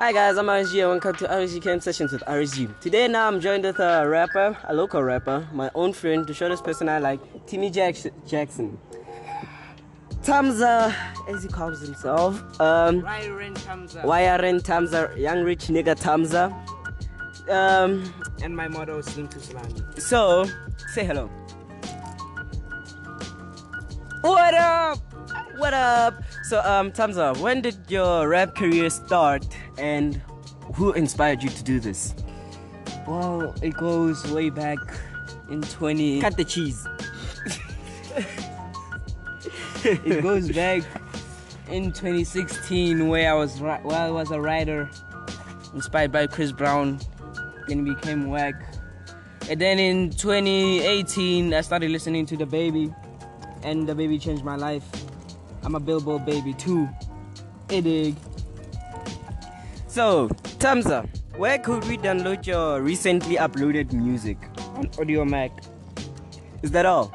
Hi guys, I'm RSG and welcome to RSG Camp Sessions with RSG. Today now I'm joined with a rapper, a local rapper, my own friend, the shortest person I like, Timmy Jack- Jackson. Tamza, as he calls himself, um, Ryren Tamza. YRN Tamza, young rich nigga Tamza. Um, And my motto is Slim to Salami. so, say hello. What up? What up? So, um, Tamza, when did your rap career start and who inspired you to do this? Well, it goes way back in 20. Cut the cheese. it goes back in 2016 where I was ri- where I was a writer inspired by Chris Brown. Then became whack. And then in 2018 I started listening to DaBaby, and DaBaby changed my life. I'm a Billboard baby too. Hey dig. So, Tamza, where could we download your recently uploaded music? On Audiomack. Is that all?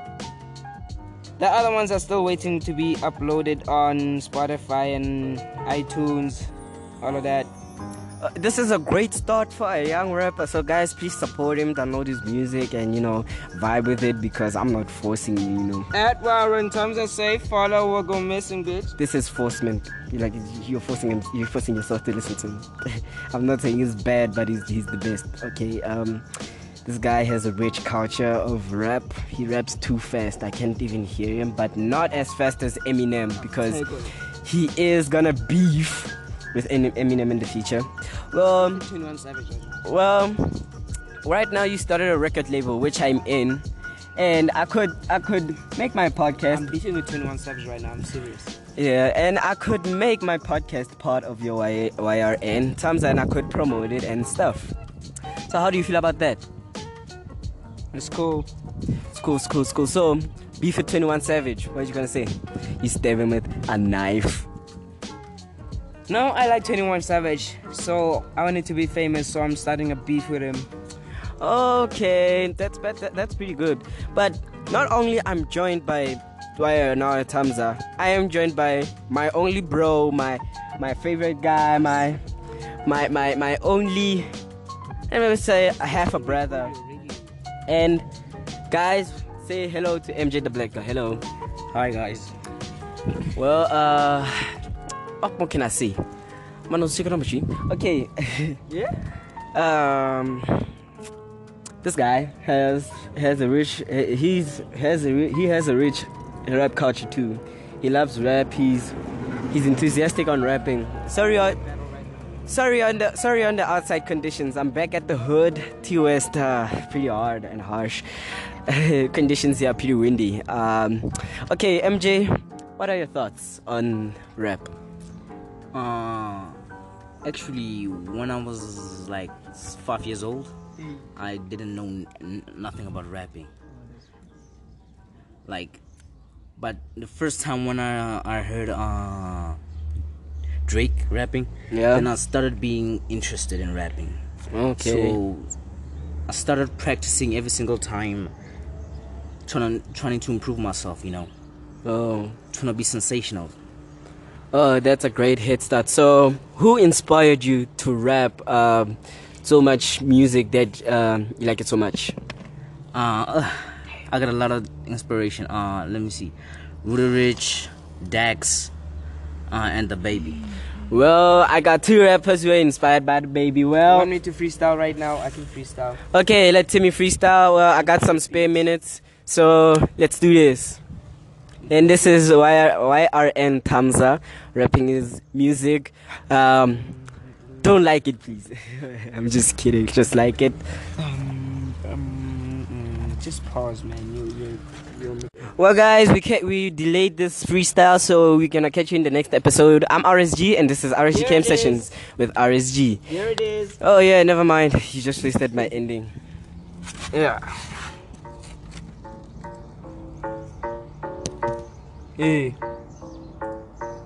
The other ones are still waiting to be uploaded on Spotify and iTunes, all of that. Uh, this is a great start for a young rapper. So, guys, please support him, download his music, and you know, vibe with it because I'm not forcing you. You know, At Warren Thompson say follow or go missing, bitch. this is forcement. You like you're forcing him. You're forcing yourself to listen to him. I'm not saying he's bad, but he's he's the best. Okay. Um, this guy has a rich culture of rap. He raps too fast. I can't even hear him, but not as fast as Eminem because he is gonna beef with Eminem in the future. Well. Well, right now you started a record label, which I'm in, and I could I could make my podcast. I'm beefing with 21 Savage right now. I'm serious. Yeah, and I could make my podcast part of your y- YRN times, and I could promote it and stuff. So how do you feel about that? It's cool. It's cool, it's cool, it's cool. So, beef with 21 Savage. What are you gonna say? You stab him with a knife. No, I like 21 Savage, so I wanted to be famous, so I'm starting a beef with him. Okay, that's bet- that's pretty good. But not only I'm joined by Dwyer now Tamza, I am joined by my only bro, my my favorite guy, my my my my only let me say a half a brother. And guys, say hello to MJ the Black Guy. Hello. Hi guys. Well, uh, what more can I say? Man, secret number three. Okay. Yeah? um this guy has has a rich he's has a he has a rich rap culture too he loves rap he's he's enthusiastic on rapping sorry on sorry on the sorry on the outside conditions i'm back at the hood t west uh, pretty hard and harsh conditions here pretty windy um okay mj what are your thoughts on rap Uh, actually, when I was like five years old, I didn't know n- nothing about rapping. Like, but the first time when I I heard uh Drake rapping, Yeah. then I started being interested in rapping. okay So I started practicing every single time, trying to, trying to improve myself. You know, oh trying to be sensational. Oh, that's a great head start. So, who inspired you to rap um, so much music that um, you like it so much? Uh, I got a lot of inspiration. Uh, let me see, Roddy Ricch, Dax, uh, and DaBaby. Well, I got two rappers who are inspired by DaBaby. Well, want me to freestyle right now? I can freestyle. okay, let Timmy freestyle. Well, I got some spare minutes, so let's do this. And this is YR, YRN Tamza rapping his music. Um, don't like it, please. I'm just kidding. Just like it. Um, um, mm, just pause, man. You, you, you. Well, guys, we ca- we delayed this freestyle, so we're gonna catch you in the next episode. I'm RSG, and this is RSG Here Camp it is. Sessions with RSG. Here it is. Oh yeah, never mind. You just wasted my ending. Yeah. Hey.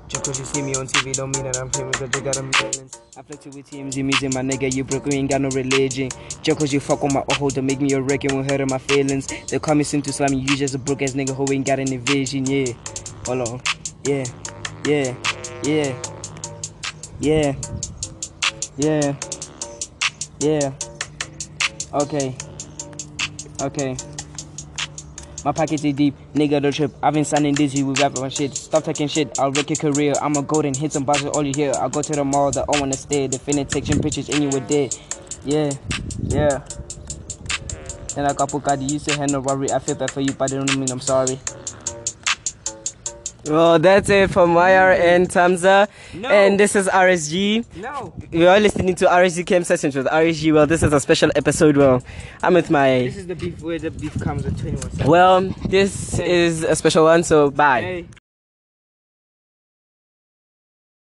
Just cause you see me on TV don't mean that I'm here because you got a millions. I flex you with TMZ music, my nigga, you broke, you ain't got no religion. Just cause you fuck on my old to make me a wreck, you won't hurt my feelings. They call me Sim to slam you just a broke ass nigga who ain't got any vision, yeah. Hold on. Yeah, yeah, yeah, yeah, Yeah. Yeah. Okay. Okay. My pockets are deep, nigga. The trip. I've been signing dizzy with rapping on shit. Stop talking shit. I'll wreck your career. I'm a golden hit some bosses all you hear. I'll go to the mall. The I wanna stay. The finna taking pictures and you were dead. Yeah. Yeah. And I got Bugatti. You say no worry. I feel bad for you, but I don't mean I'm sorry. Well, that's it from my and Tamza. No. And this is RSG. No. We are listening to RSG Camp Sessions with RSG. Well, this is a special episode. Well, I'm with my. This is the beef where the beef comes at 21 seconds. Well, this is a special one, so bye. Hey.